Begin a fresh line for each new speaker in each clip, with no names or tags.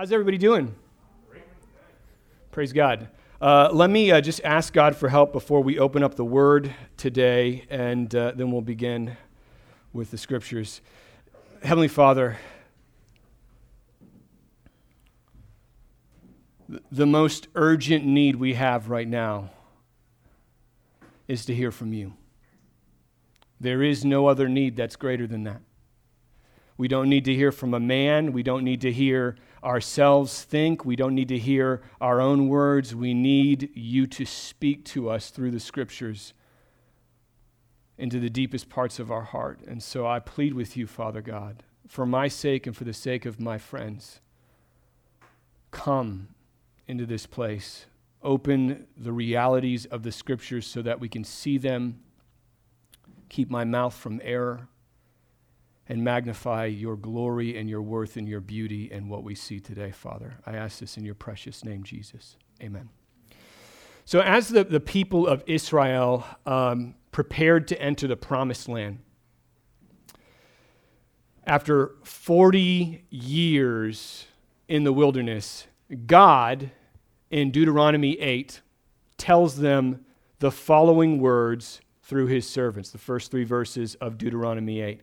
How's everybody doing? Praise God. Uh, let me uh, just ask God for help before we open up the Word today, and uh, then we'll begin with the Scriptures. Heavenly Father, the most urgent need we have right now is to hear from you. There is no other need that's greater than that. We don't need to hear from a man. We don't need to hear ourselves think. We don't need to hear our own words. We need you to speak to us through the scriptures into the deepest parts of our heart. And so I plead with you, Father God, for my sake and for the sake of my friends, come into this place. Open the realities of the scriptures so that we can see them. Keep my mouth from error and magnify your glory and your worth and your beauty and what we see today, Father. I ask this in your precious name, Jesus. Amen. So, as the, the people of Israel um, prepared to enter the promised land, after 40 years in the wilderness, God in Deuteronomy 8 tells them the following words through his servants, the first three verses of Deuteronomy 8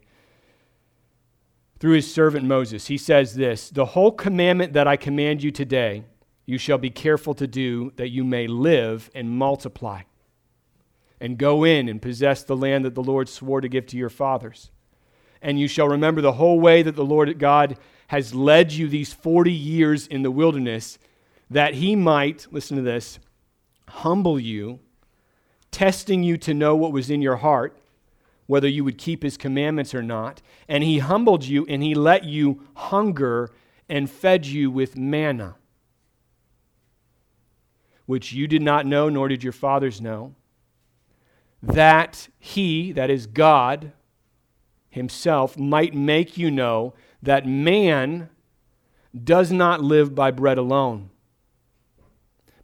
through his servant Moses. He says this The whole commandment that I command you today, you shall be careful to do, that you may live and multiply, and go in and possess the land that the Lord swore to give to your fathers. And you shall remember the whole way that the Lord God has led you these 40 years in the wilderness, that he might, listen to this, humble you, testing you to know what was in your heart whether you would keep his commandments or not. And he humbled you and he let you hunger and fed you with manna, which you did not know, nor did your fathers know, that he, that is God himself, might make you know that man does not live by bread alone,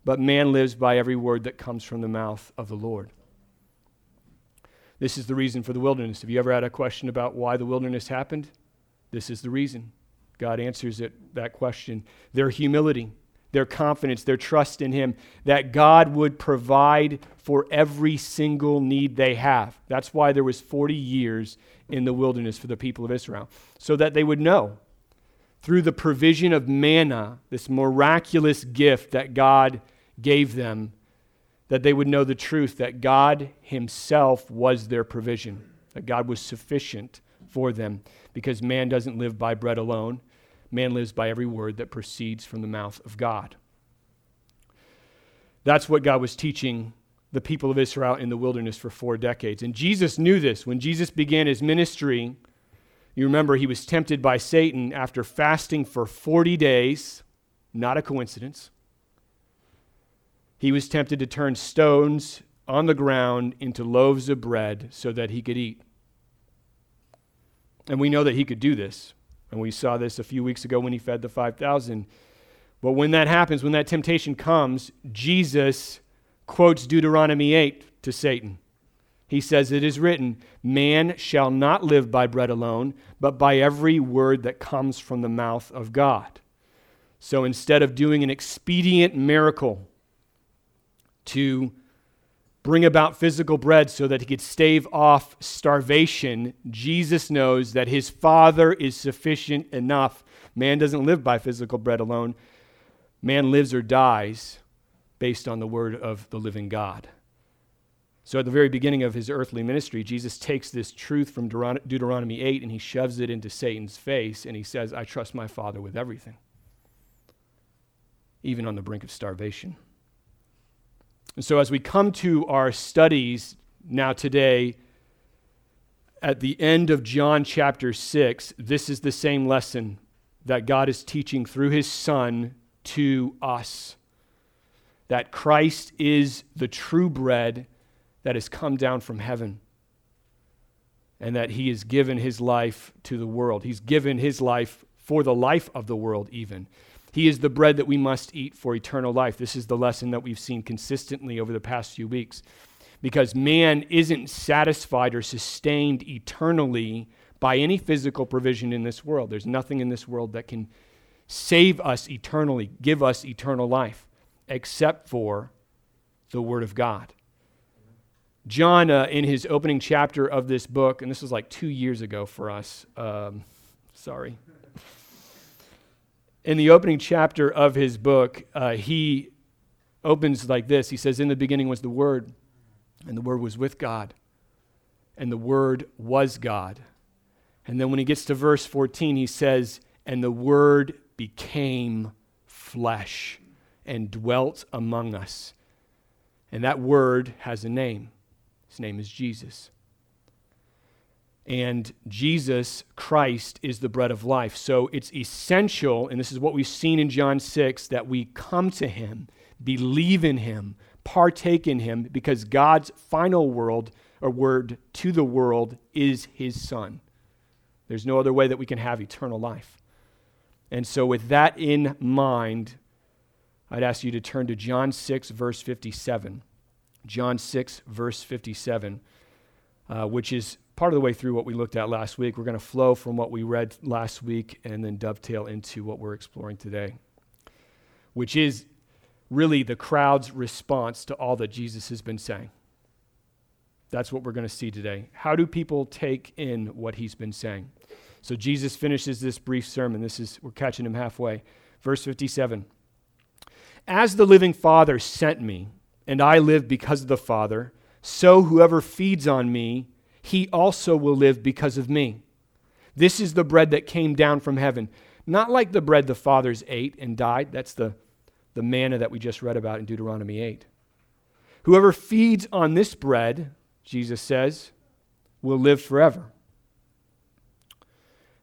but man lives by every word that comes from the mouth of the Lord. This is the reason for the wilderness. Have you ever had a question about why the wilderness happened? This is the reason. God answers it, that question. Their humility, their confidence, their trust in Him, that God would provide for every single need they have. That's why there was 40 years in the wilderness for the people of Israel, so that they would know through the provision of manna, this miraculous gift that God gave them, that they would know the truth that God Himself was their provision, that God was sufficient for them, because man doesn't live by bread alone. Man lives by every word that proceeds from the mouth of God. That's what God was teaching the people of Israel in the wilderness for four decades. And Jesus knew this. When Jesus began his ministry, you remember he was tempted by Satan after fasting for 40 days, not a coincidence he was tempted to turn stones on the ground into loaves of bread so that he could eat. And we know that he could do this. And we saw this a few weeks ago when he fed the 5,000. But when that happens, when that temptation comes, Jesus quotes Deuteronomy 8 to Satan. He says, It is written, Man shall not live by bread alone, but by every word that comes from the mouth of God. So instead of doing an expedient miracle, to bring about physical bread so that he could stave off starvation, Jesus knows that his Father is sufficient enough. Man doesn't live by physical bread alone, man lives or dies based on the word of the living God. So, at the very beginning of his earthly ministry, Jesus takes this truth from Deuteronomy 8 and he shoves it into Satan's face and he says, I trust my Father with everything, even on the brink of starvation. And so, as we come to our studies now today, at the end of John chapter 6, this is the same lesson that God is teaching through his Son to us that Christ is the true bread that has come down from heaven, and that he has given his life to the world. He's given his life for the life of the world, even. He is the bread that we must eat for eternal life. This is the lesson that we've seen consistently over the past few weeks. Because man isn't satisfied or sustained eternally by any physical provision in this world. There's nothing in this world that can save us eternally, give us eternal life, except for the Word of God. John, uh, in his opening chapter of this book, and this was like two years ago for us, um, sorry. In the opening chapter of his book, uh, he opens like this He says, In the beginning was the Word, and the Word was with God, and the Word was God. And then when he gets to verse 14, he says, And the Word became flesh and dwelt among us. And that Word has a name. His name is Jesus. And Jesus Christ is the bread of life. So it's essential, and this is what we've seen in John 6, that we come to him, believe in him, partake in him, because God's final world or word to the world is his son. There's no other way that we can have eternal life. And so, with that in mind, I'd ask you to turn to John 6, verse 57. John 6, verse 57, uh, which is part of the way through what we looked at last week. We're going to flow from what we read last week and then dovetail into what we're exploring today, which is really the crowd's response to all that Jesus has been saying. That's what we're going to see today. How do people take in what he's been saying? So Jesus finishes this brief sermon. This is we're catching him halfway. Verse 57. As the living Father sent me, and I live because of the Father, so whoever feeds on me, he also will live because of me. This is the bread that came down from heaven. Not like the bread the fathers ate and died. That's the, the manna that we just read about in Deuteronomy 8. Whoever feeds on this bread, Jesus says, will live forever.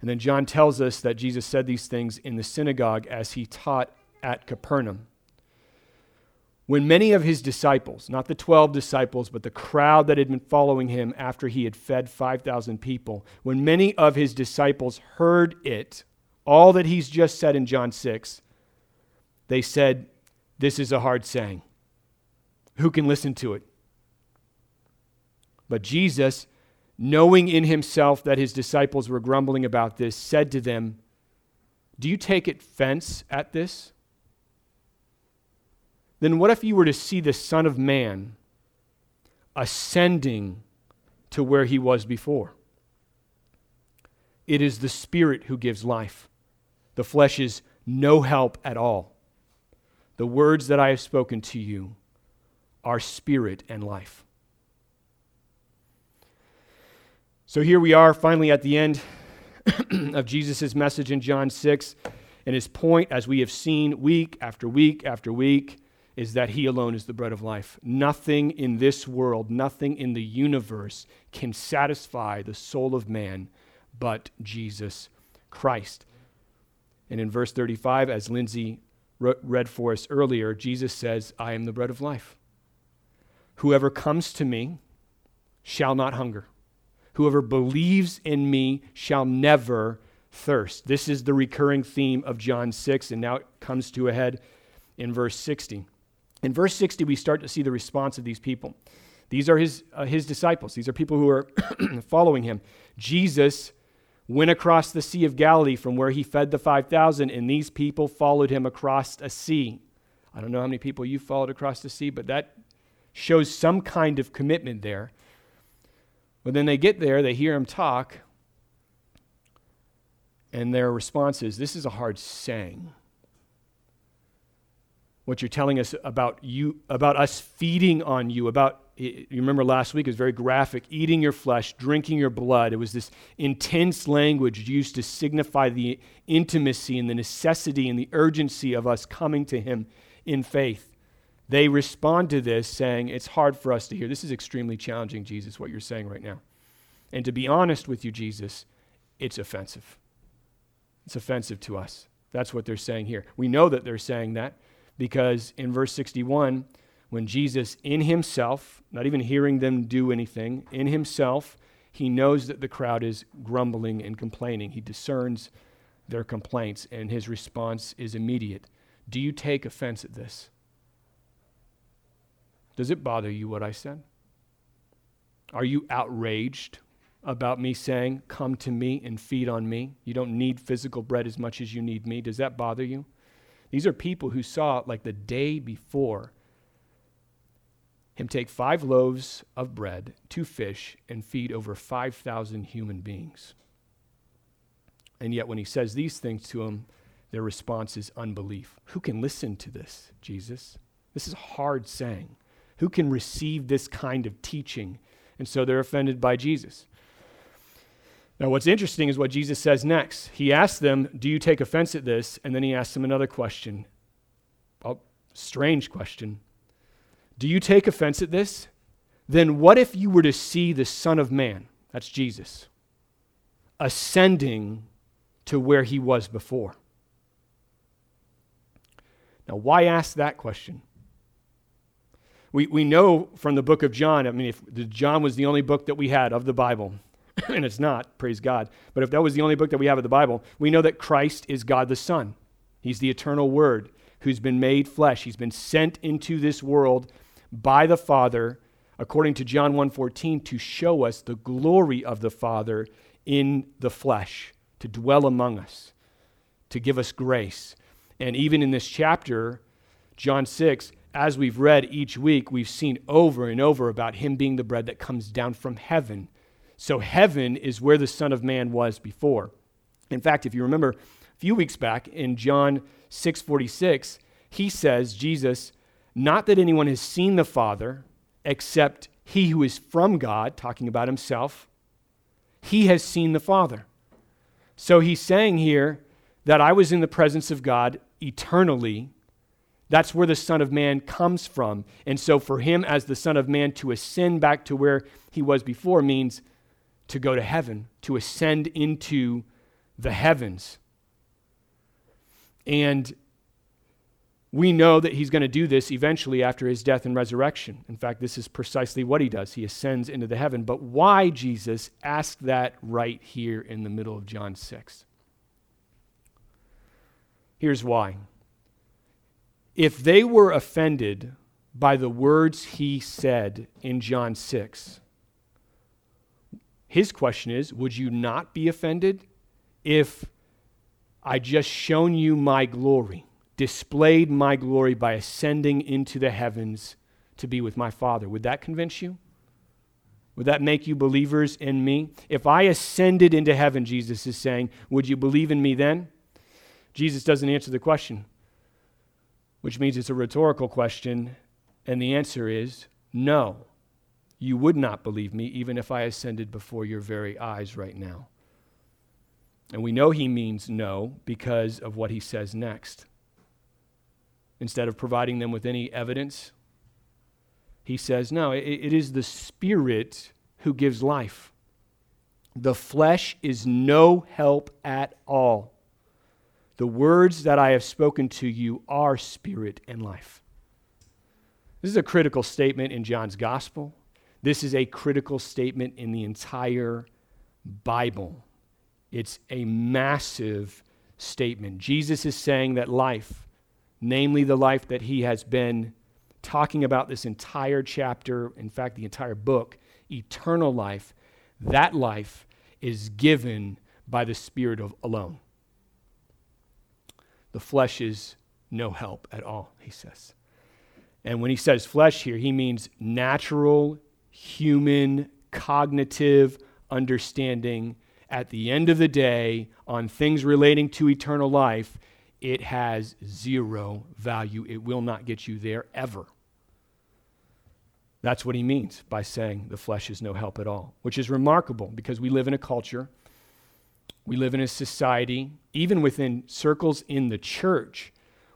And then John tells us that Jesus said these things in the synagogue as he taught at Capernaum. When many of his disciples, not the 12 disciples, but the crowd that had been following him after he had fed 5,000 people, when many of his disciples heard it, all that he's just said in John 6, they said, This is a hard saying. Who can listen to it? But Jesus, knowing in himself that his disciples were grumbling about this, said to them, Do you take offense at this? Then what if you were to see the Son of Man ascending to where he was before? It is the Spirit who gives life. The flesh is no help at all. The words that I have spoken to you are spirit and life. So here we are, finally at the end of Jesus' message in John 6. And his point, as we have seen week after week after week, is that He alone is the bread of life. Nothing in this world, nothing in the universe can satisfy the soul of man but Jesus Christ. And in verse 35, as Lindsay read for us earlier, Jesus says, I am the bread of life. Whoever comes to me shall not hunger. Whoever believes in me shall never thirst. This is the recurring theme of John 6, and now it comes to a head in verse 60. In verse 60, we start to see the response of these people. These are his, uh, his disciples, these are people who are following him. Jesus went across the Sea of Galilee from where he fed the 5,000, and these people followed him across a sea. I don't know how many people you followed across the sea, but that shows some kind of commitment there. But then they get there, they hear him talk, and their response is, This is a hard saying what you're telling us about you about us feeding on you about you remember last week it was very graphic eating your flesh drinking your blood. It was this intense language used to signify the intimacy and the necessity and the urgency of us coming to him in faith. They respond to this saying it's hard for us to hear. This is extremely challenging jesus what you're saying right now. And to be honest with you jesus it's offensive. It's offensive to us. That's what they're saying here. We know that they're saying that because in verse 61, when Jesus, in himself, not even hearing them do anything, in himself, he knows that the crowd is grumbling and complaining. He discerns their complaints, and his response is immediate. Do you take offense at this? Does it bother you what I said? Are you outraged about me saying, Come to me and feed on me? You don't need physical bread as much as you need me. Does that bother you? These are people who saw, like the day before, him take five loaves of bread, two fish, and feed over 5,000 human beings. And yet, when he says these things to them, their response is unbelief. Who can listen to this, Jesus? This is hard saying. Who can receive this kind of teaching? And so they're offended by Jesus. Now, what's interesting is what Jesus says next. He asks them, Do you take offense at this? And then he asks them another question. A strange question. Do you take offense at this? Then what if you were to see the Son of Man, that's Jesus, ascending to where he was before? Now, why ask that question? We, we know from the book of John, I mean, if John was the only book that we had of the Bible, and it's not, praise God. But if that was the only book that we have of the Bible, we know that Christ is God the Son. He's the eternal Word who's been made flesh. He's been sent into this world by the Father, according to John 1:14, to show us the glory of the Father in the flesh, to dwell among us, to give us grace. And even in this chapter, John 6, as we've read each week, we've seen over and over about him being the bread that comes down from heaven so heaven is where the Son of Man was before. In fact, if you remember a few weeks back in John 6:46, he says, Jesus, not that anyone has seen the Father except he who is from God, talking about himself, he has seen the Father. So he's saying here that I was in the presence of God eternally. That's where the Son of Man comes from. And so for him, as the Son of Man, to ascend back to where he was before means to go to heaven, to ascend into the heavens. And we know that he's going to do this eventually after his death and resurrection. In fact, this is precisely what he does. He ascends into the heaven. But why Jesus asked that right here in the middle of John 6? Here's why. If they were offended by the words he said in John 6, his question is Would you not be offended if I just shown you my glory, displayed my glory by ascending into the heavens to be with my Father? Would that convince you? Would that make you believers in me? If I ascended into heaven, Jesus is saying, would you believe in me then? Jesus doesn't answer the question, which means it's a rhetorical question, and the answer is no you would not believe me even if I ascended before your very eyes right now. And we know he means no because of what he says next. Instead of providing them with any evidence, he says, No, it, it is the Spirit who gives life. The flesh is no help at all. The words that I have spoken to you are spirit and life. This is a critical statement in John's gospel. This is a critical statement in the entire Bible. It's a massive statement. Jesus is saying that life, namely the life that he has been talking about this entire chapter, in fact, the entire book, eternal life, that life is given by the Spirit of alone. The flesh is no help at all, he says. And when he says flesh here, he means natural human cognitive understanding at the end of the day on things relating to eternal life, it has zero value. It will not get you there ever. That's what he means by saying the flesh is no help at all, which is remarkable because we live in a culture, we live in a society, even within circles in the church,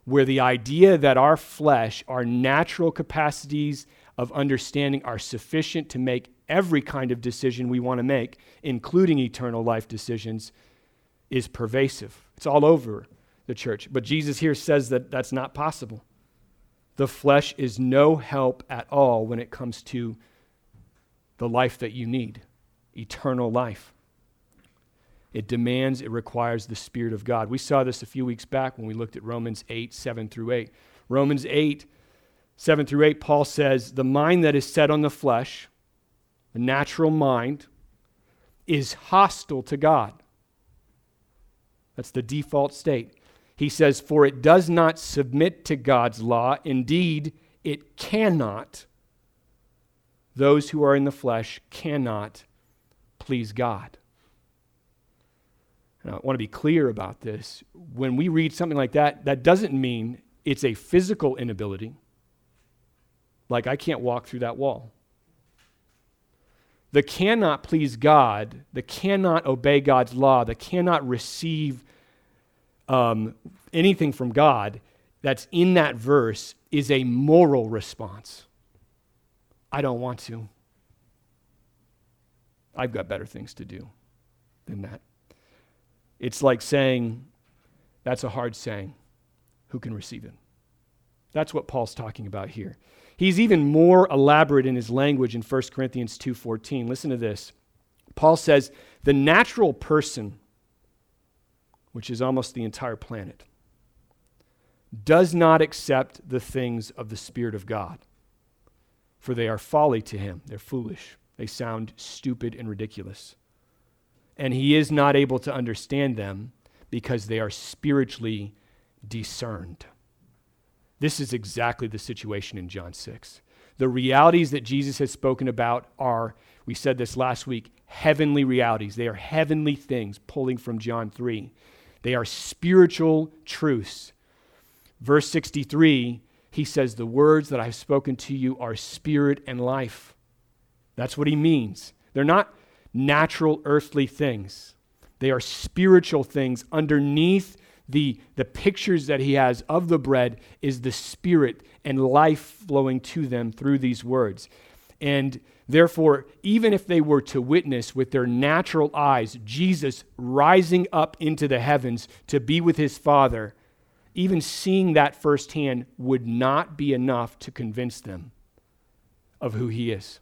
where the idea that our flesh, our natural capacities of understanding are sufficient to make every kind of decision we want to make, including eternal life decisions, is pervasive. It's all over the church. But Jesus here says that that's not possible. The flesh is no help at all when it comes to the life that you need eternal life. It demands, it requires the Spirit of God. We saw this a few weeks back when we looked at Romans 8, 7 through 8. Romans 8 7 through 8, Paul says, The mind that is set on the flesh, the natural mind, is hostile to God. That's the default state. He says, For it does not submit to God's law. Indeed, it cannot. Those who are in the flesh cannot please God. And I want to be clear about this. When we read something like that, that doesn't mean it's a physical inability. Like, I can't walk through that wall. The cannot please God, the cannot obey God's law, the cannot receive um, anything from God that's in that verse is a moral response. I don't want to. I've got better things to do than that. It's like saying, that's a hard saying. Who can receive it? That's what Paul's talking about here. He's even more elaborate in his language in 1 Corinthians 2:14. Listen to this. Paul says, "The natural person, which is almost the entire planet, does not accept the things of the spirit of God, for they are folly to him. They're foolish. They sound stupid and ridiculous. And he is not able to understand them because they are spiritually discerned." This is exactly the situation in John 6. The realities that Jesus has spoken about are, we said this last week, heavenly realities. They are heavenly things pulling from John 3. They are spiritual truths. Verse 63, he says, The words that I've spoken to you are spirit and life. That's what he means. They're not natural earthly things, they are spiritual things underneath the, the pictures that he has of the bread is the spirit and life flowing to them through these words. And therefore, even if they were to witness with their natural eyes Jesus rising up into the heavens to be with his Father, even seeing that firsthand would not be enough to convince them of who he is.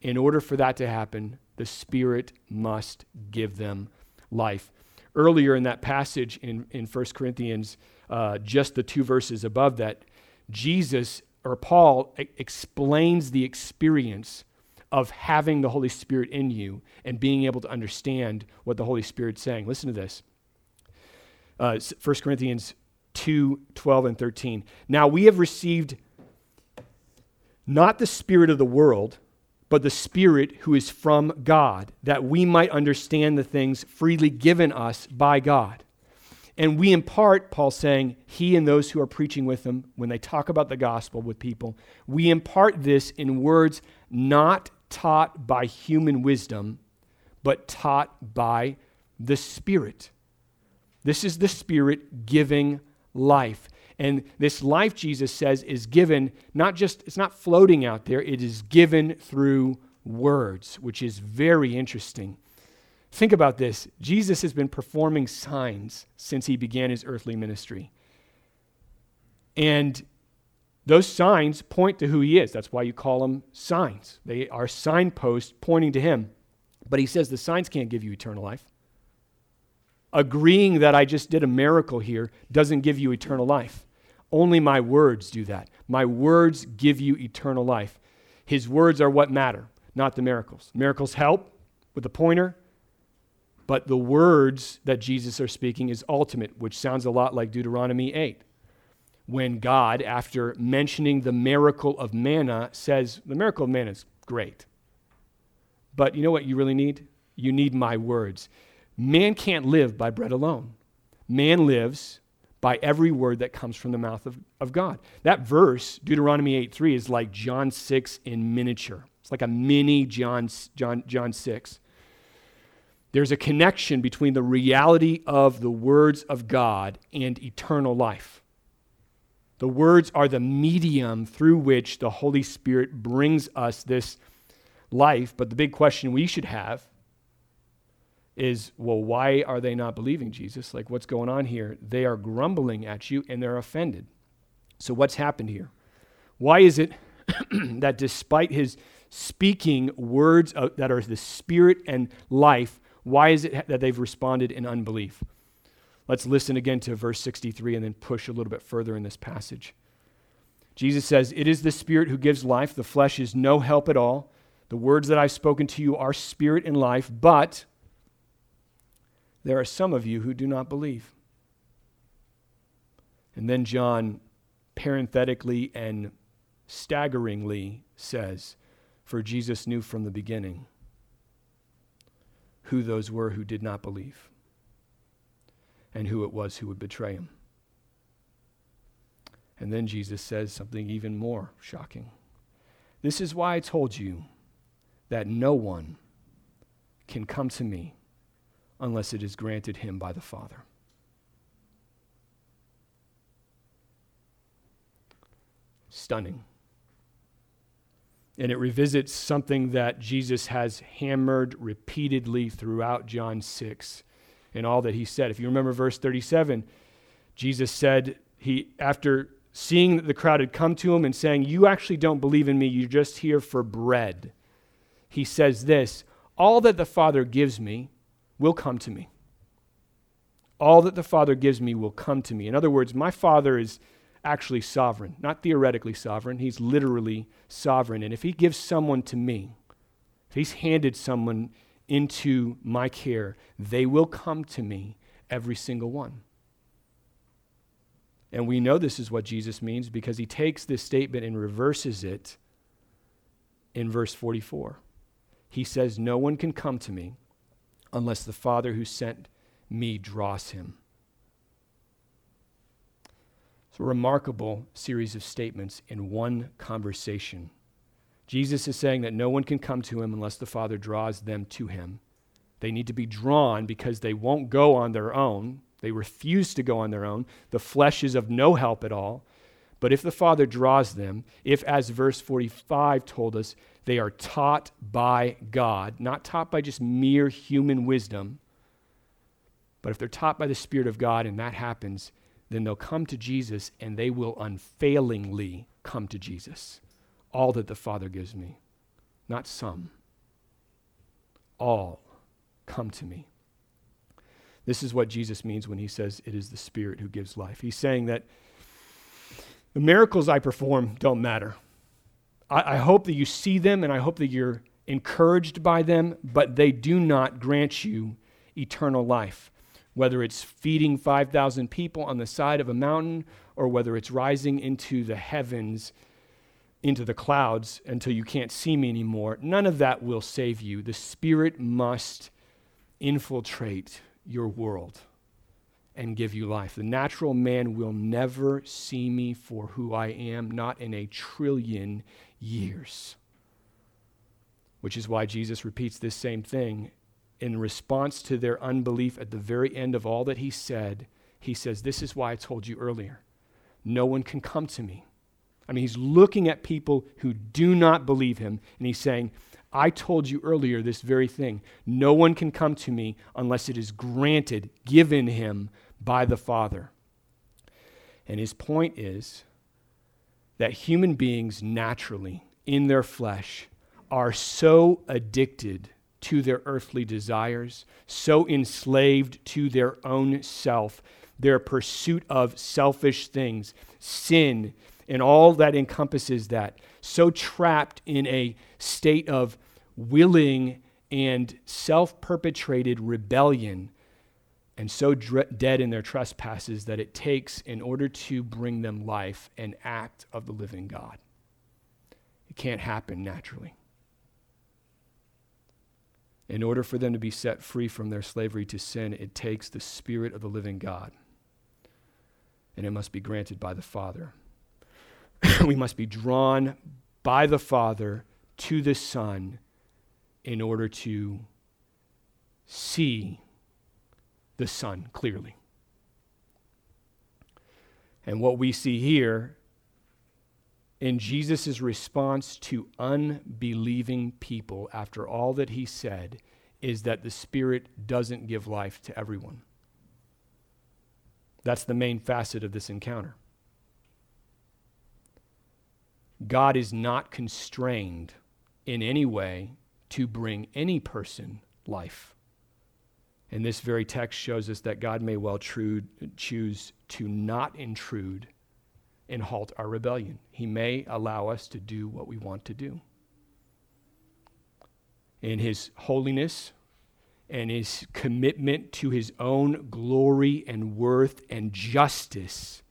In order for that to happen, the Spirit must give them life earlier in that passage in, in 1 Corinthians, uh, just the two verses above that, Jesus or Paul explains the experience of having the Holy Spirit in you and being able to understand what the Holy Spirit's saying. Listen to this. Uh, 1 Corinthians 2 12 and 13. Now we have received not the Spirit of the world but the Spirit who is from God, that we might understand the things freely given us by God. And we impart, Paul's saying, he and those who are preaching with him, when they talk about the gospel with people, we impart this in words not taught by human wisdom, but taught by the Spirit. This is the Spirit giving life. And this life, Jesus says, is given not just, it's not floating out there, it is given through words, which is very interesting. Think about this Jesus has been performing signs since he began his earthly ministry. And those signs point to who he is. That's why you call them signs. They are signposts pointing to him. But he says the signs can't give you eternal life. Agreeing that I just did a miracle here doesn't give you eternal life. Only my words do that. My words give you eternal life. His words are what matter, not the miracles. Miracles help with the pointer, but the words that Jesus are speaking is ultimate, which sounds a lot like Deuteronomy 8. When God, after mentioning the miracle of manna, says, The miracle of manna is great. But you know what you really need? You need my words. Man can't live by bread alone. Man lives by every word that comes from the mouth of, of God. That verse, Deuteronomy 8 3, is like John 6 in miniature. It's like a mini John, John, John 6. There's a connection between the reality of the words of God and eternal life. The words are the medium through which the Holy Spirit brings us this life. But the big question we should have is, well, why are they not believing Jesus? Like, what's going on here? They are grumbling at you and they're offended. So, what's happened here? Why is it that despite his speaking words of, that are the spirit and life, why is it that they've responded in unbelief? Let's listen again to verse 63 and then push a little bit further in this passage. Jesus says, It is the spirit who gives life, the flesh is no help at all. The words that I've spoken to you are spirit and life, but there are some of you who do not believe. And then John parenthetically and staggeringly says, For Jesus knew from the beginning who those were who did not believe and who it was who would betray him. And then Jesus says something even more shocking. This is why I told you that no one can come to me unless it is granted him by the Father. Stunning. And it revisits something that Jesus has hammered repeatedly throughout John 6 and all that he said. If you remember verse 37, Jesus said, he, after seeing that the crowd had come to him and saying, You actually don't believe in me, you're just here for bread. He says this All that the Father gives me will come to me. All that the Father gives me will come to me. In other words, my Father is actually sovereign, not theoretically sovereign. He's literally sovereign. And if He gives someone to me, if He's handed someone into my care, they will come to me, every single one. And we know this is what Jesus means because he takes this statement and reverses it in verse 44. He says, No one can come to me unless the Father who sent me draws him. It's a remarkable series of statements in one conversation. Jesus is saying that no one can come to him unless the Father draws them to him. They need to be drawn because they won't go on their own. They refuse to go on their own. The flesh is of no help at all. But if the Father draws them, if, as verse 45 told us, they are taught by God, not taught by just mere human wisdom, but if they're taught by the Spirit of God and that happens, then they'll come to Jesus and they will unfailingly come to Jesus. All that the Father gives me, not some. All come to me. This is what Jesus means when he says it is the Spirit who gives life. He's saying that the miracles I perform don't matter. I, I, hope that you see them and I hope that you're encouraged by them, but they do not grant you eternal life. Whether it's feeding 5,000 people on the side of a mountain or whether it's rising into the heavens, into the clouds until you can't see me anymore, none of that will save you. The Spirit must infiltrate your world and give you life. The natural man will never see me for who I am, not in a trillion years. Which is why Jesus repeats this same thing. In response to their unbelief at the very end of all that he said, he says, This is why I told you earlier. No one can come to me. I mean, he's looking at people who do not believe him, and he's saying, I told you earlier this very thing. No one can come to me unless it is granted, given him by the Father. And his point is that human beings naturally, in their flesh, are so addicted to their earthly desires, so enslaved to their own self, their pursuit of selfish things, sin, and all that encompasses that, so trapped in a state of willing and self perpetrated rebellion and so dre- dead in their trespasses that it takes, in order to bring them life, an act of the living God. It can't happen naturally. In order for them to be set free from their slavery to sin, it takes the Spirit of the living God. And it must be granted by the Father. we must be drawn by the Father to the Son in order to see the Son clearly. And what we see here in Jesus' response to unbelieving people after all that he said is that the Spirit doesn't give life to everyone. That's the main facet of this encounter. God is not constrained in any way to bring any person life. And this very text shows us that God may well choose to not intrude and halt our rebellion. He may allow us to do what we want to do. in his holiness and his commitment to his own glory and worth and justice,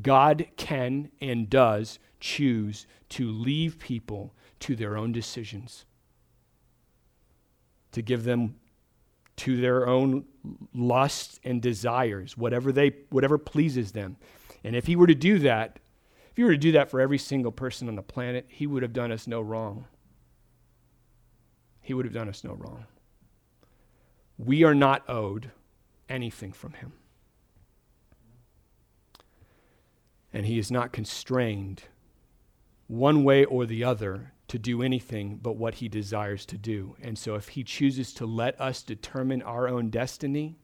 God can and does choose to leave people to their own decisions, to give them to their own lusts and desires, whatever, they, whatever pleases them. And if he were to do that, if he were to do that for every single person on the planet, he would have done us no wrong. He would have done us no wrong. We are not owed anything from him. And he is not constrained one way or the other to do anything but what he desires to do. And so if he chooses to let us determine our own destiny,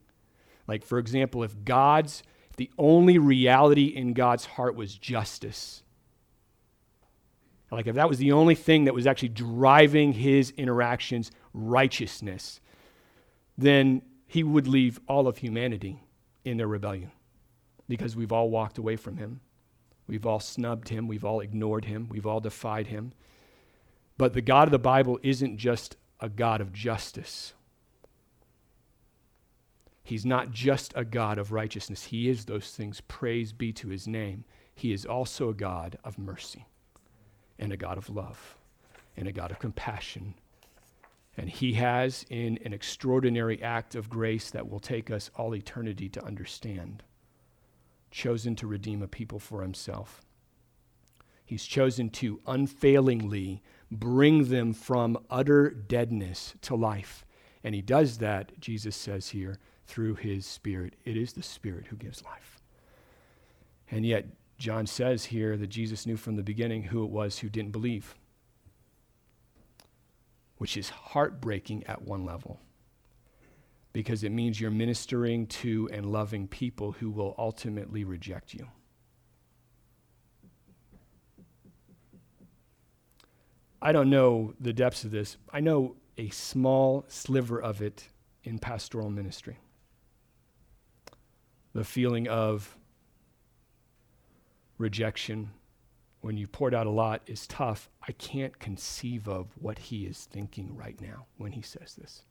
like for example, if God's the only reality in God's heart was justice. Like if that was the only thing that was actually driving his interactions, righteousness, then he would leave all of humanity in their rebellion because we've all walked away from him. We've all snubbed him. We've all ignored him. We've all defied him. But the God of the Bible isn't just a God of justice. He's not just a God of righteousness. He is those things. Praise be to his name. He is also a God of mercy and a God of love and a God of compassion. And he has, in an extraordinary act of grace that will take us all eternity to understand, chosen to redeem a people for himself. He's chosen to unfailingly bring them from utter deadness to life. And he does that, Jesus says here, through his Spirit. It is the Spirit who gives life. And yet, John says here that Jesus knew from the beginning who it was who didn't believe, which is heartbreaking at one level because it means you're ministering to and loving people who will ultimately reject you. I don't know the depths of this. I know a small sliver of it in pastoral ministry. The feeling of rejection when you poured out a lot is tough. I can't conceive of what he is thinking right now when he says this.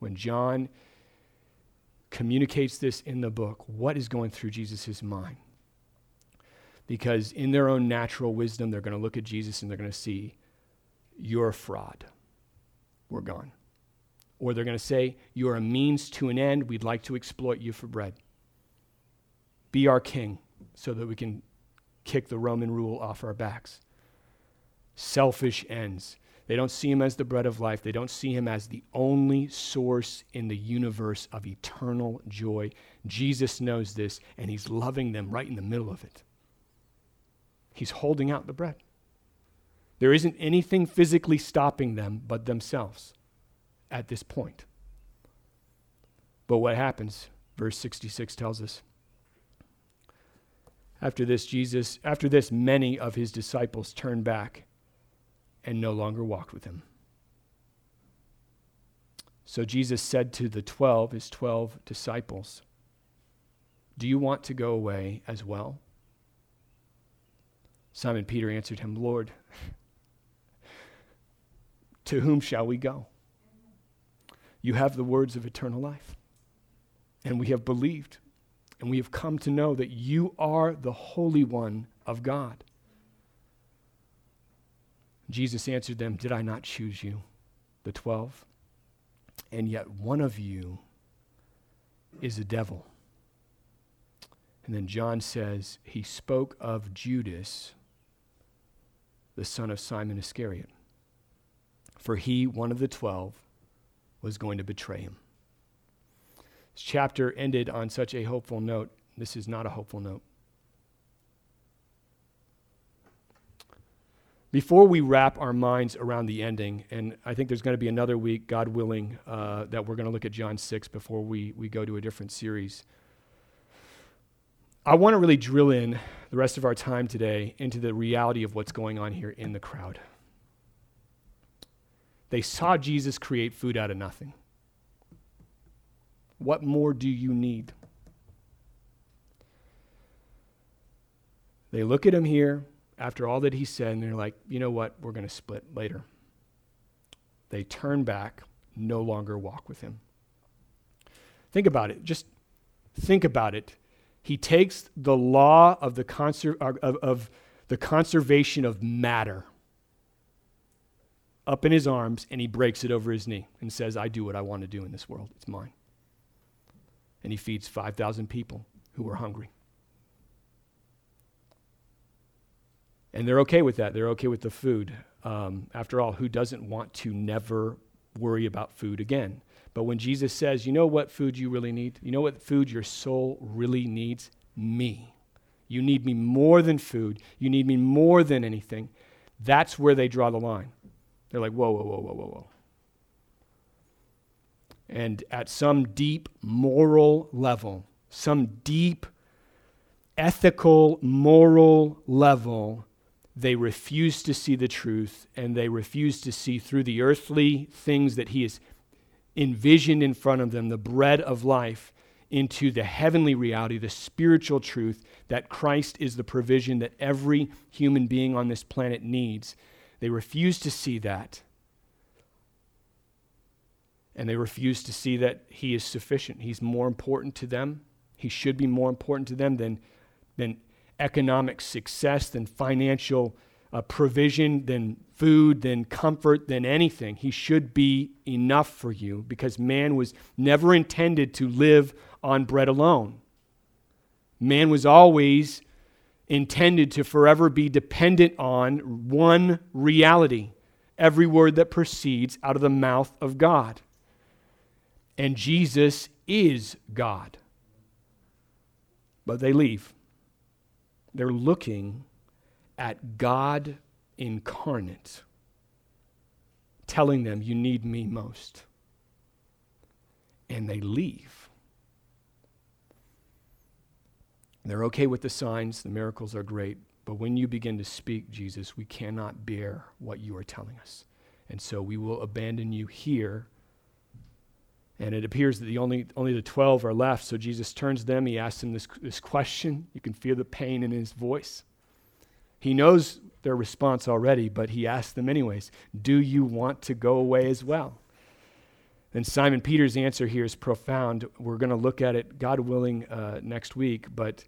When John communicates this in the book, what is going through Jesus' mind? Because in their own natural wisdom, they're going to look at Jesus and they're going to see you're a fraud. We're gone. Or they're going to say, You're a means to an end. We'd like to exploit you for bread. Be our king so that we can kick the Roman rule off our backs. Selfish ends. They don't see him as the bread of life. They don't see him as the only source in the universe of eternal joy. Jesus knows this, and he's loving them right in the middle of it. He's holding out the bread. There isn't anything physically stopping them but themselves at this point. But what happens? Verse 66 tells us. After this, Jesus, after this, many of his disciples turned back and no longer walked with him. So Jesus said to the 12, his 12 disciples, Do you want to go away as well? Simon Peter answered him, Lord, to whom shall we go? You have the words of eternal life. And we have believed, and we have come to know that you are the Holy One of God. Jesus answered them, Did I not choose you, the twelve? And yet one of you is a devil. And then John says, He spoke of Judas, the son of Simon Iscariot for he, one of the twelve, was going to betray him. This chapter ended on such a hopeful note. This is not a hopeful note. Before we wrap our minds around the ending, and I think there's going to be another week, God willing, uh, that we're going to look at John 6 before we, we go to a different series. I want to really drill in the rest of our time today into the reality of what's going on here in the crowd. They saw Jesus create food out of nothing. What more do you need? They look at him here after all that he said, and they're like, you know what? We're going to split later. they turn back, no longer walk with him. Think about it. Just think about it. He takes the law of the, conser- of, of the conservation of matter up in his arms and he breaks it over his knee and says, I do what I want to do in this world. It's mine. And he feeds 5,000 people who were hungry. And they're okay with that. They're okay with the food. Um, after all, who doesn't want to never worry about food again? But when Jesus says, you know what food you really need? You know what food your soul really needs? Me. You need me more than food. You need me more than anything. That's where they draw the line. They're like, whoa, whoa, whoa, whoa, whoa, whoa. And at some deep moral level, some deep ethical, moral level, they refuse to see the truth and they refuse to see through the earthly things that He has envisioned in front of them, the bread of life, into the heavenly reality, the spiritual truth that Christ is the provision that every human being on this planet needs. They refuse to see that. And they refuse to see that He is sufficient. He's more important to them. He should be more important to them than, than economic success, than financial uh, provision, than food, than comfort, than anything. He should be enough for you because man was never intended to live on bread alone. Man was always intended to forever be dependent on one reality every word that proceeds out of the mouth of God. And Jesus is God. But they leave. They're looking at God incarnate, telling them, You need me most. And they leave. They're okay with the signs, the miracles are great, but when you begin to speak, Jesus, we cannot bear what you are telling us. And so we will abandon you here and it appears that the only, only the 12 are left. So Jesus turns to them. He asks them this, this question. You can feel the pain in his voice. He knows their response already, but he asks them anyways Do you want to go away as well? And Simon Peter's answer here is profound. We're going to look at it, God willing, uh, next week, but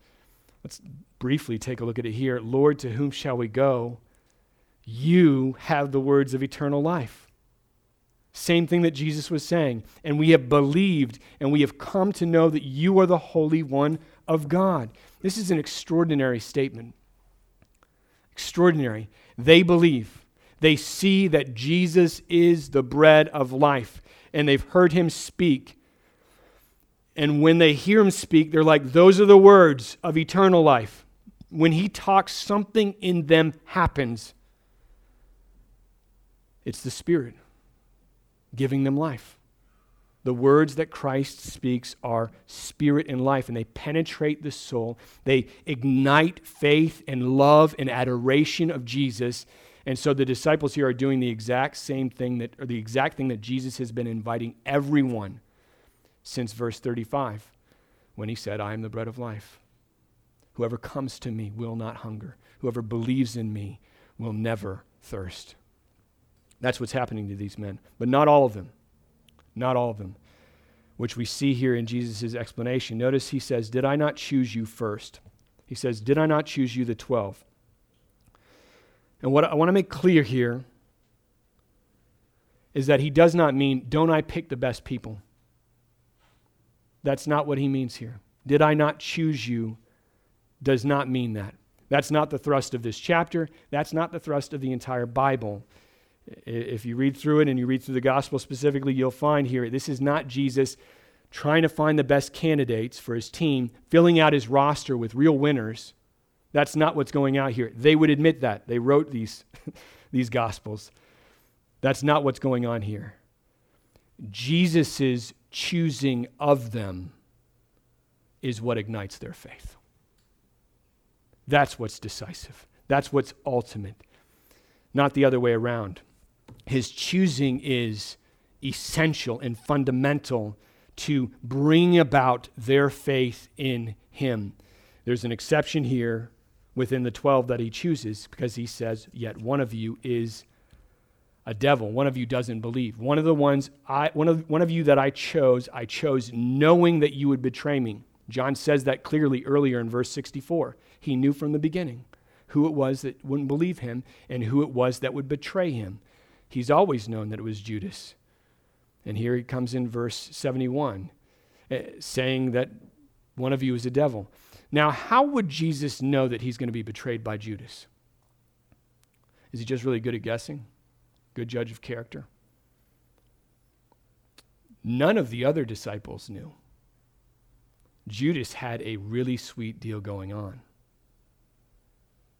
let's briefly take a look at it here. Lord, to whom shall we go? You have the words of eternal life. Same thing that Jesus was saying. And we have believed and we have come to know that you are the Holy One of God. This is an extraordinary statement. Extraordinary. They believe. They see that Jesus is the bread of life, and they've heard him speak. And when they hear him speak, they're like, those are the words of eternal life. When he talks, something in them happens. It's the Spirit giving them life. The words that Christ speaks are spirit and life, and they penetrate the soul. They ignite faith and love and adoration of Jesus. And so the disciples here are doing the exact same thing that, or the exact thing that Jesus has been inviting everyone since verse 35 when he said, I am the bread of life. Whoever comes to me will not hunger. Whoever believes in me will never thirst. That's what's happening to these men. But not all of them. Not all of them. Which we see here in Jesus' explanation. Notice he says, Did I not choose you first? He says, Did I not choose you, the 12? And what I want to make clear here is that he does not mean, Don't I pick the best people? That's not what he means here. Did I not choose you does not mean that. That's not the thrust of this chapter. That's not the thrust of the entire Bible. If you read through it and you read through the gospel specifically, you'll find here this is not Jesus trying to find the best candidates for his team, filling out his roster with real winners. That's not what's going out here. They would admit that. They wrote these, these gospels. That's not what's going on here. Jesus' choosing of them is what ignites their faith. That's what's decisive. That's what's ultimate, not the other way around his choosing is essential and fundamental to bring about their faith in him. There's an exception here within the 12 that he chooses because he says, Yet one of you is a devil. One of you doesn't believe. One of the ones I one of one of you that I chose, I chose knowing that you would betray me. John says that clearly earlier in verse 64. He knew from the beginning who it was that wouldn't believe him and who it was that would betray him. He's always known that it was Judas. And here he comes in verse 71, uh, saying that one of you is a devil. Now, how would Jesus know that he's going to be betrayed by Judas? Is he just really good at guessing? Good judge of character? None of the other disciples knew. Judas had a really sweet deal going on.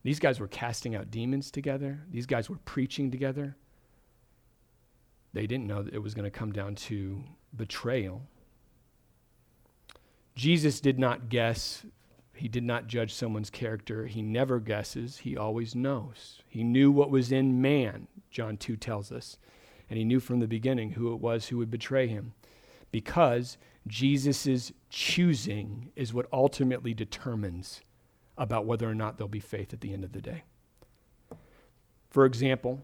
These guys were casting out demons together, these guys were preaching together. They didn't know that it was going to come down to betrayal. Jesus did not guess. He did not judge someone's character. He never guesses. He always knows. He knew what was in man, John 2 tells us. And he knew from the beginning who it was who would betray him. Because Jesus' choosing is what ultimately determines about whether or not there'll be faith at the end of the day. For example,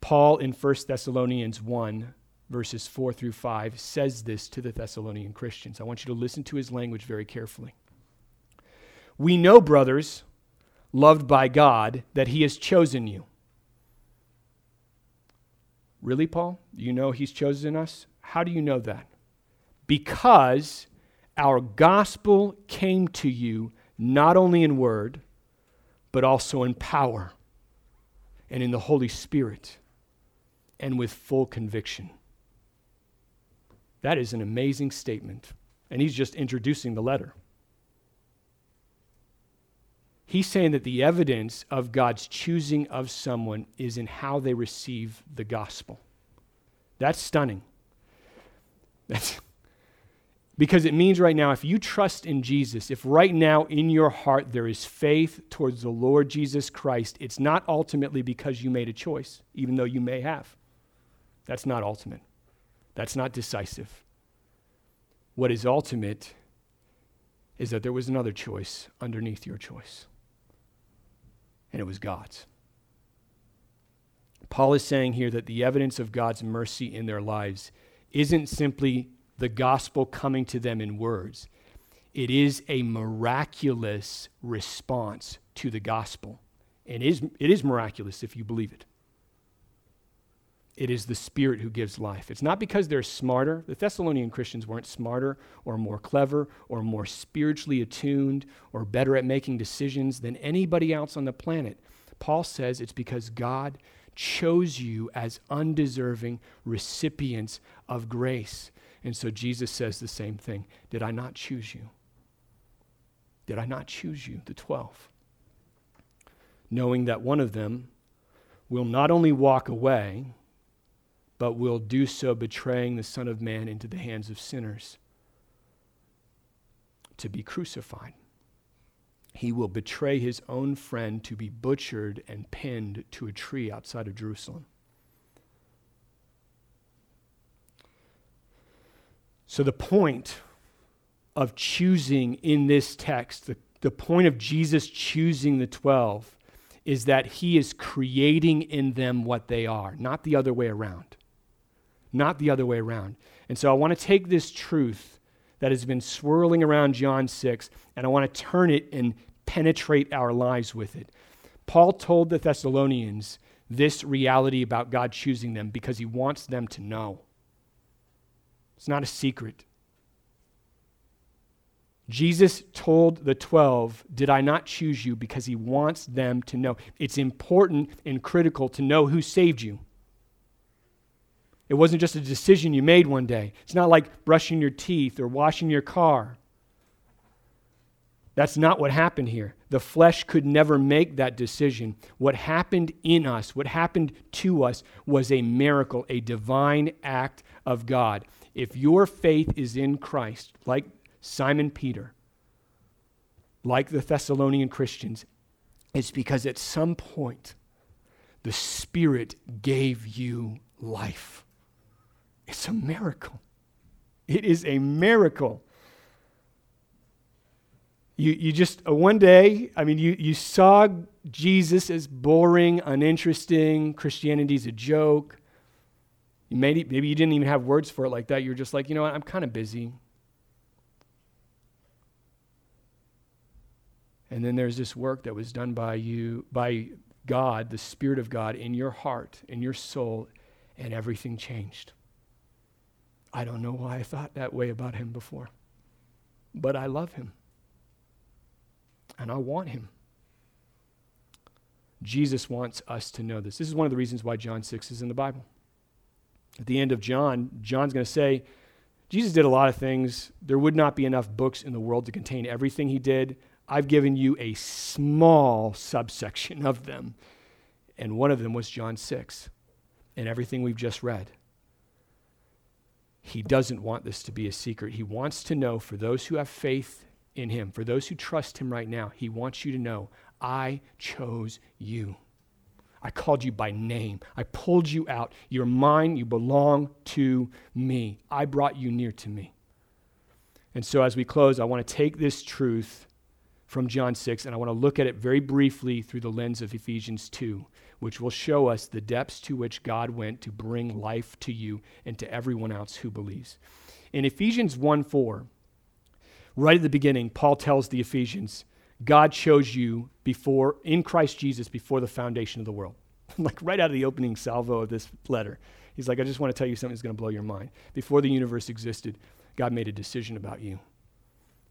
Paul in 1 Thessalonians 1, verses 4 through 5, says this to the Thessalonian Christians. I want you to listen to his language very carefully. We know, brothers, loved by God, that he has chosen you. Really, Paul? You know he's chosen us? How do you know that? Because our gospel came to you not only in word, but also in power and in the Holy Spirit and with full conviction. That is an amazing statement. And he's just introducing the letter. He's saying that the evidence of God's choosing of someone is in how they receive the gospel. That's stunning. That's because it means right now, if you trust in Jesus, if right now in your heart there is faith towards the Lord Jesus Christ, it's not ultimately because you made a choice, even though you may have. That's not ultimate. That's not decisive. What is ultimate is that there was another choice underneath your choice, and it was God's. Paul is saying here that the evidence of God's mercy in their lives isn't simply the gospel coming to them in words. It is a miraculous response to the gospel. And it is, it is miraculous if you believe it. It is the Spirit who gives life. It's not because they're smarter. The Thessalonian Christians weren't smarter or more clever or more spiritually attuned or better at making decisions than anybody else on the planet. Paul says it's because God chose you as undeserving recipients of grace. And so Jesus says the same thing Did I not choose you? Did I not choose you, the 12? Knowing that one of them will not only walk away, but will do so betraying the Son of Man into the hands of sinners to be crucified. He will betray his own friend to be butchered and pinned to a tree outside of Jerusalem. So, the point of choosing in this text, the, the point of Jesus choosing the 12, is that he is creating in them what they are, not the other way around. Not the other way around. And so, I want to take this truth that has been swirling around John 6, and I want to turn it and penetrate our lives with it. Paul told the Thessalonians this reality about God choosing them because he wants them to know. It's not a secret. Jesus told the 12, Did I not choose you? Because he wants them to know. It's important and critical to know who saved you. It wasn't just a decision you made one day. It's not like brushing your teeth or washing your car. That's not what happened here. The flesh could never make that decision. What happened in us, what happened to us, was a miracle, a divine act of God. If your faith is in Christ, like Simon Peter, like the Thessalonian Christians, it's because at some point the Spirit gave you life. It's a miracle. It is a miracle. You, you just, uh, one day, I mean, you, you saw Jesus as boring, uninteresting, Christianity's a joke. Maybe, maybe you didn't even have words for it like that. You're just like, you know what, I'm kind of busy. And then there's this work that was done by you, by God, the Spirit of God, in your heart, in your soul, and everything changed. I don't know why I thought that way about him before, but I love him. And I want him. Jesus wants us to know this. This is one of the reasons why John 6 is in the Bible. At the end of John, John's going to say, Jesus did a lot of things. There would not be enough books in the world to contain everything he did. I've given you a small subsection of them. And one of them was John 6 and everything we've just read. He doesn't want this to be a secret. He wants to know for those who have faith in him, for those who trust him right now, he wants you to know I chose you. I called you by name. I pulled you out. You're mine. You belong to me. I brought you near to me. And so, as we close, I want to take this truth from John 6, and I want to look at it very briefly through the lens of Ephesians 2, which will show us the depths to which God went to bring life to you and to everyone else who believes. In Ephesians 1 4, right at the beginning, Paul tells the Ephesians, God chose you before, in Christ Jesus, before the foundation of the world. like right out of the opening salvo of this letter. He's like, I just want to tell you something that's going to blow your mind. Before the universe existed, God made a decision about you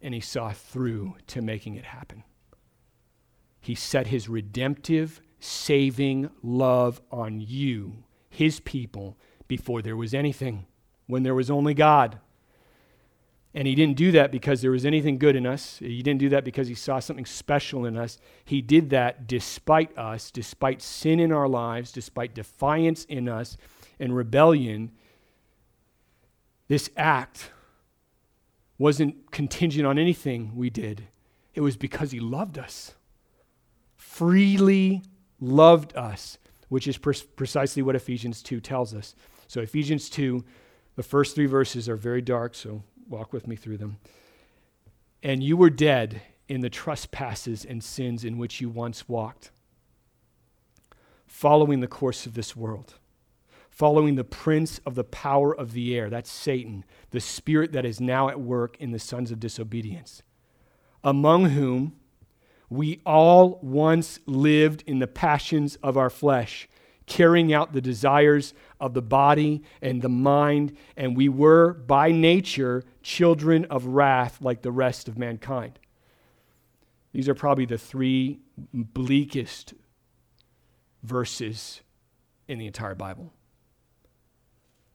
and he saw through to making it happen. He set his redemptive, saving love on you, his people, before there was anything, when there was only God. And he didn't do that because there was anything good in us. He didn't do that because he saw something special in us. He did that despite us, despite sin in our lives, despite defiance in us and rebellion. This act wasn't contingent on anything we did, it was because He loved us. Freely loved us, which is pre- precisely what Ephesians 2 tells us. So, Ephesians 2, the first three verses are very dark, so walk with me through them. And you were dead in the trespasses and sins in which you once walked, following the course of this world following the prince of the power of the air, that's Satan, the spirit that is now at work in the sons of disobedience, among whom we all once lived in the passions of our flesh, carrying out the desires of the body and the mind, and we were by nature children of wrath like the rest of mankind. These are probably the three bleakest verses in the entire Bible.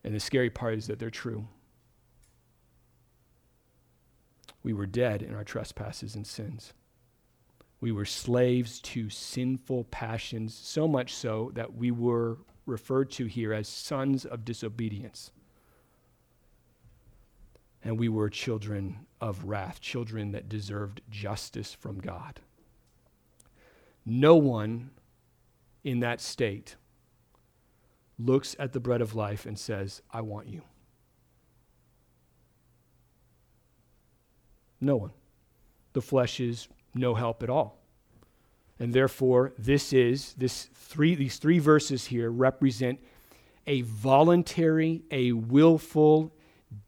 And the scary part is that they're true. We were dead in our trespasses and sins. We were slaves to sinful passions, so much so that we were referred to here as sons of disobedience. And we were children of wrath, children that deserved justice from God. No one in that state looks at the bread of life and says, I want you. No one. The flesh is no help at all. And therefore, this is, this three, these three verses here represent a voluntary, a willful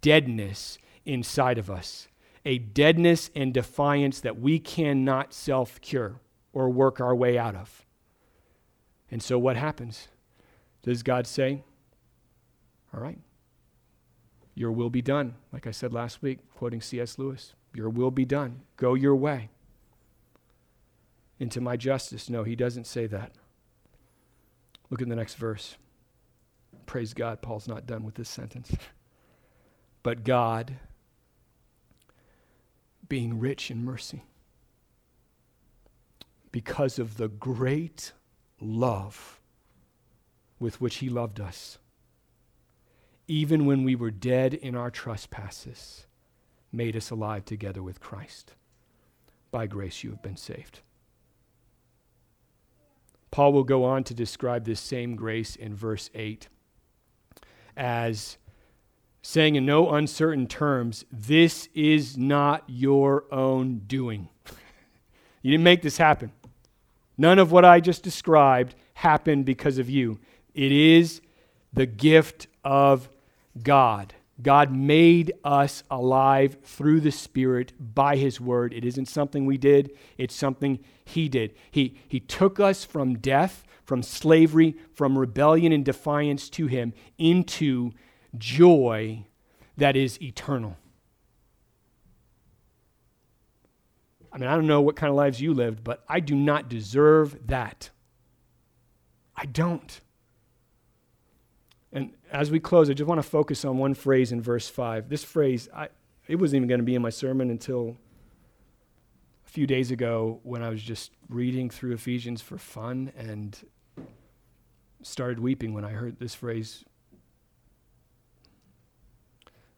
deadness inside of us. A deadness and defiance that we cannot self cure or work our way out of. And so, what happens? Does God say, All right, your will be done? Like I said last week, quoting C.S. Lewis, your will be done. Go your way into my justice. No, he doesn't say that. Look at the next verse. Praise God, Paul's not done with this sentence. but God, being rich in mercy, because of the great love with which he loved us, even when we were dead in our trespasses, made us alive together with Christ. By grace you have been saved. Paul will go on to describe this same grace in verse 8 as saying in no uncertain terms, This is not your own doing. You didn't make this happen. None of what I just described happened because of you. It is the gift of God. God made us alive through the Spirit by His Word. It isn't something we did, it's something He did. He, he took us from death, from slavery, from rebellion and defiance to Him into joy that is eternal. I mean, I don't know what kind of lives you lived, but I do not deserve that. I don't. As we close, I just want to focus on one phrase in verse 5. This phrase, I, it wasn't even going to be in my sermon until a few days ago when I was just reading through Ephesians for fun and started weeping when I heard this phrase.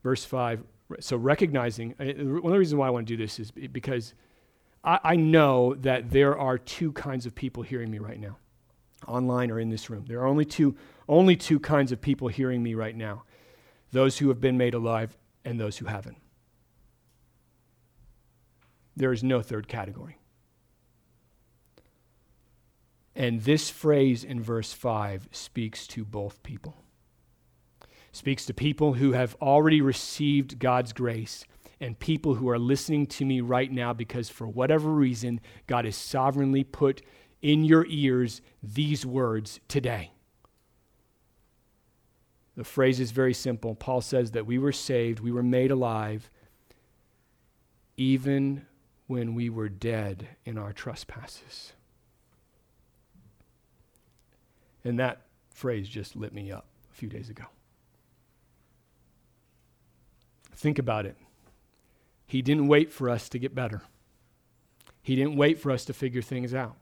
Verse 5. So, recognizing, uh, one of the reasons why I want to do this is because I, I know that there are two kinds of people hearing me right now, online or in this room. There are only two only two kinds of people hearing me right now those who have been made alive and those who haven't. There is no third category. And this phrase in verse 5 speaks to both people. Speaks to people who have already received God's grace and people who are listening to me right now because for whatever reason God has sovereignly put in your ears these words today. The phrase is very simple. Paul says that we were saved, we were made alive, even when we were dead in our trespasses. And that phrase just lit me up a few days ago. Think about it. He didn't wait for us to get better, He didn't wait for us to figure things out.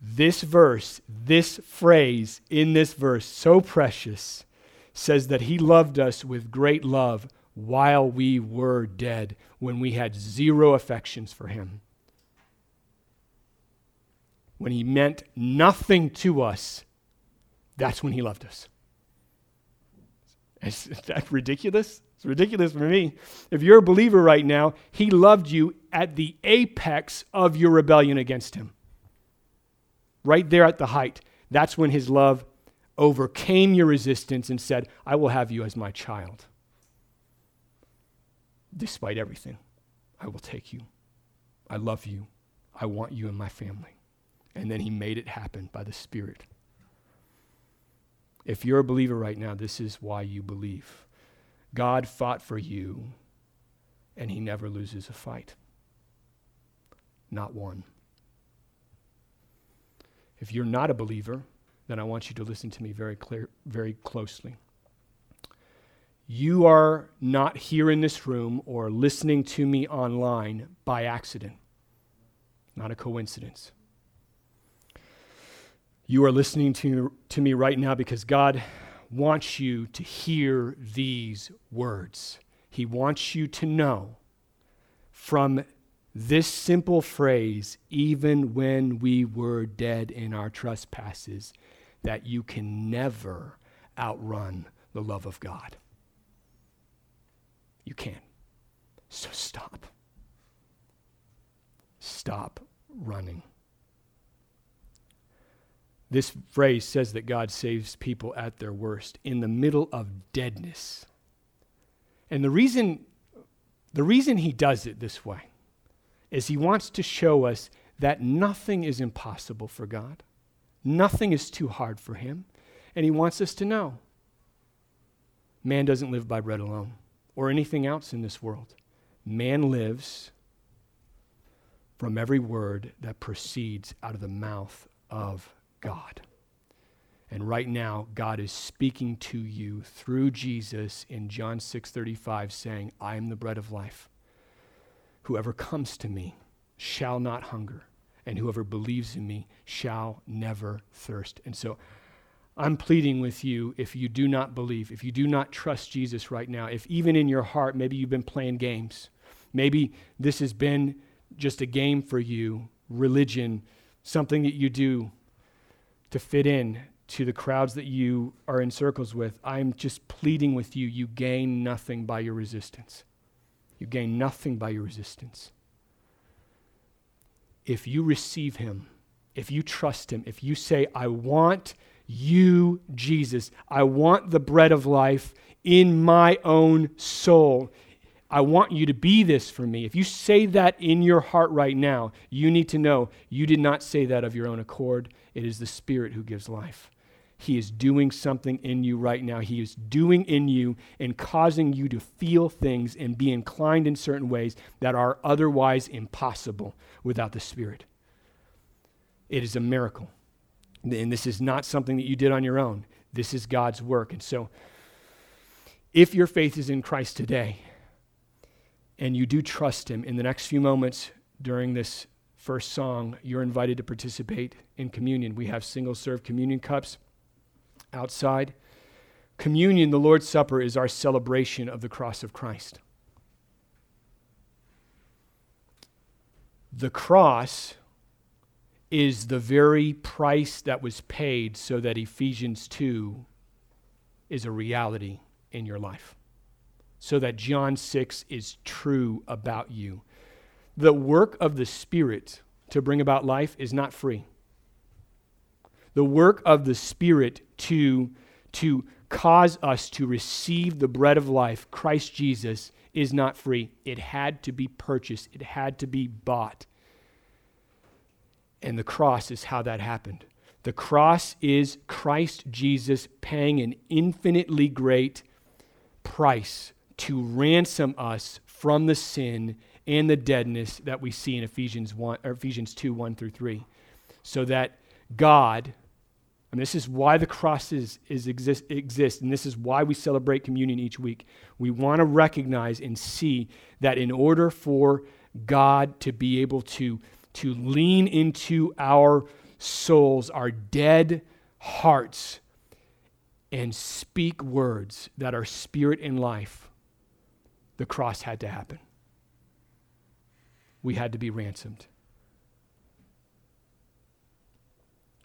This verse, this phrase in this verse, so precious, says that He loved us with great love while we were dead, when we had zero affections for Him. When He meant nothing to us, that's when He loved us. Is that ridiculous? It's ridiculous for me. If you're a believer right now, He loved you at the apex of your rebellion against Him right there at the height, that's when his love overcame your resistance and said, I will have you as my child. Despite everything, I will take you. I love you. I want you in my family. And then he made it happen by the Spirit. If you're a believer right now, this is why you believe. God fought for you, and he never loses a fight. Not one. If you're not a believer, then I want you to listen to me very clear, very closely. You are not here in this room or listening to me online by accident, not a coincidence. You are listening to, to me right now because God wants you to hear these words. He wants you to know from this simple phrase, even when we were dead in our trespasses, that you can never outrun the love of God. You can't. So stop. Stop running. This phrase says that God saves people at their worst, in the middle of deadness. And the reason, the reason he does it this way is he wants to show us that nothing is impossible for God. Nothing is too hard for him. And he wants us to know man doesn't live by bread alone or anything else in this world. Man lives from every word that proceeds out of the mouth of God. And right now God is speaking to you through Jesus in John 6:35 saying, "I am the bread of life. Whoever comes to me shall not hunger, and whoever believes in me shall never thirst. And so I'm pleading with you if you do not believe, if you do not trust Jesus right now, if even in your heart maybe you've been playing games, maybe this has been just a game for you, religion, something that you do to fit in to the crowds that you are in circles with, I'm just pleading with you, you gain nothing by your resistance. You gain nothing by your resistance. if you receive him, if you trust him, if you say, I want you, Jesus, I want the bread of life in my own soul. I want you to be this for me. If you say that in your heart right now, you need to know you did not say that of your own accord. It is the Spirit who gives life. He is doing something in you right now. He is doing in you and causing you to feel things and be inclined in certain ways that are otherwise impossible without the Spirit. It is a miracle. And this is not something that you did on your own. This is God's work. And so, if your faith is in Christ today and you do trust Him, in the next few moments during this first song, you're invited to participate in communion. We have single serve communion cups outside. Communion, the Lord's Supper, is our celebration of the cross of Christ. The cross is the very price that was paid so that Ephesians 2 is a reality in your life, so that John 6 is true about you. The work of the Spirit to bring about life is not free. The work of the Spirit to, to cause us to receive the bread of life, Christ Jesus, is not free. It had to be purchased, it had to be bought. And the cross is how that happened. The cross is Christ Jesus paying an infinitely great price to ransom us from the sin and the deadness that we see in Ephesians 1 or Ephesians 2 1 through 3 so that God and this is why the cross is, is exist, exists, and this is why we celebrate communion each week. We want to recognize and see that in order for God to be able to to lean into our souls, our dead hearts, and speak words that are spirit and life, the cross had to happen. We had to be ransomed.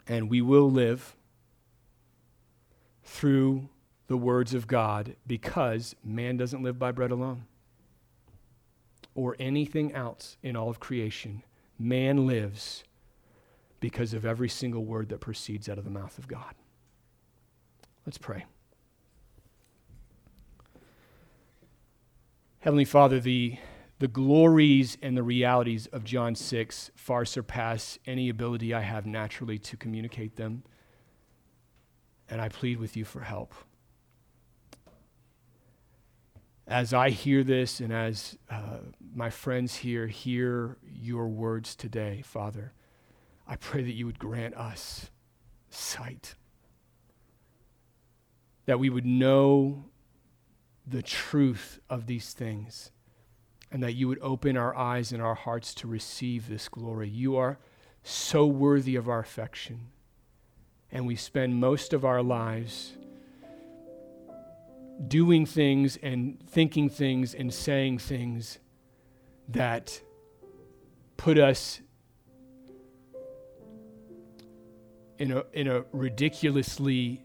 And we will live through the words of God because man doesn't live by bread alone or anything else in all of creation man lives because of every single word that proceeds out of the mouth of God. Let's pray. Heavenly Father, the, the glories and the realities of John 6 far surpass any ability I have naturally to communicate them. And I plead with you for help. As I hear this and as uh, my friends here hear your words today, Father, I pray that you would grant us sight, that we would know the truth of these things, and that you would open our eyes and our hearts to receive this glory. You are so worthy of our affection, and we spend most of our lives doing things and thinking things and saying things that put us in a, in a ridiculously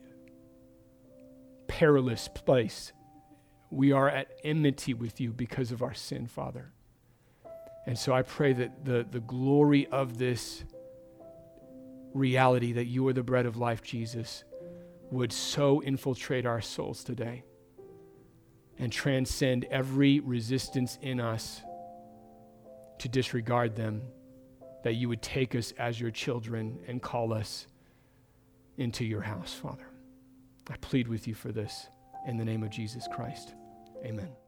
perilous place. We are at enmity with you because of our sin, Father. And so I pray that the, the glory of this reality that you are the bread of life, Jesus, would so infiltrate our souls today and transcend every resistance in us to disregard them, that you would take us as your children and call us into your house, Father. I plead with you for this in the name of Jesus Christ. Amen.